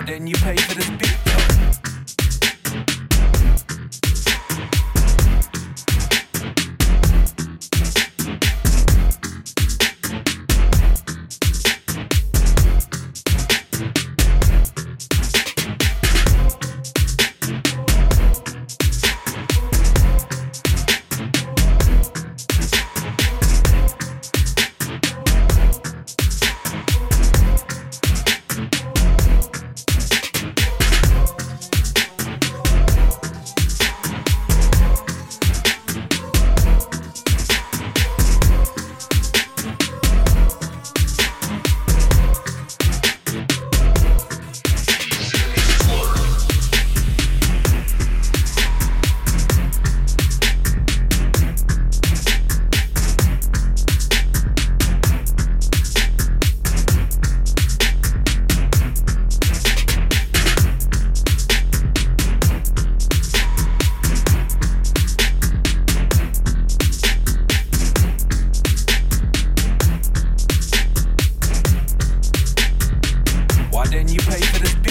Then didn't you pay for this beat? you pay for this.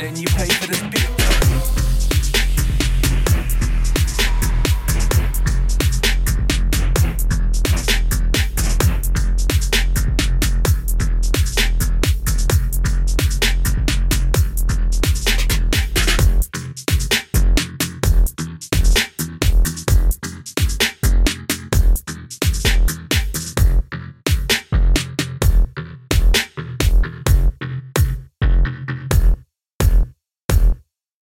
then you pay for this beer.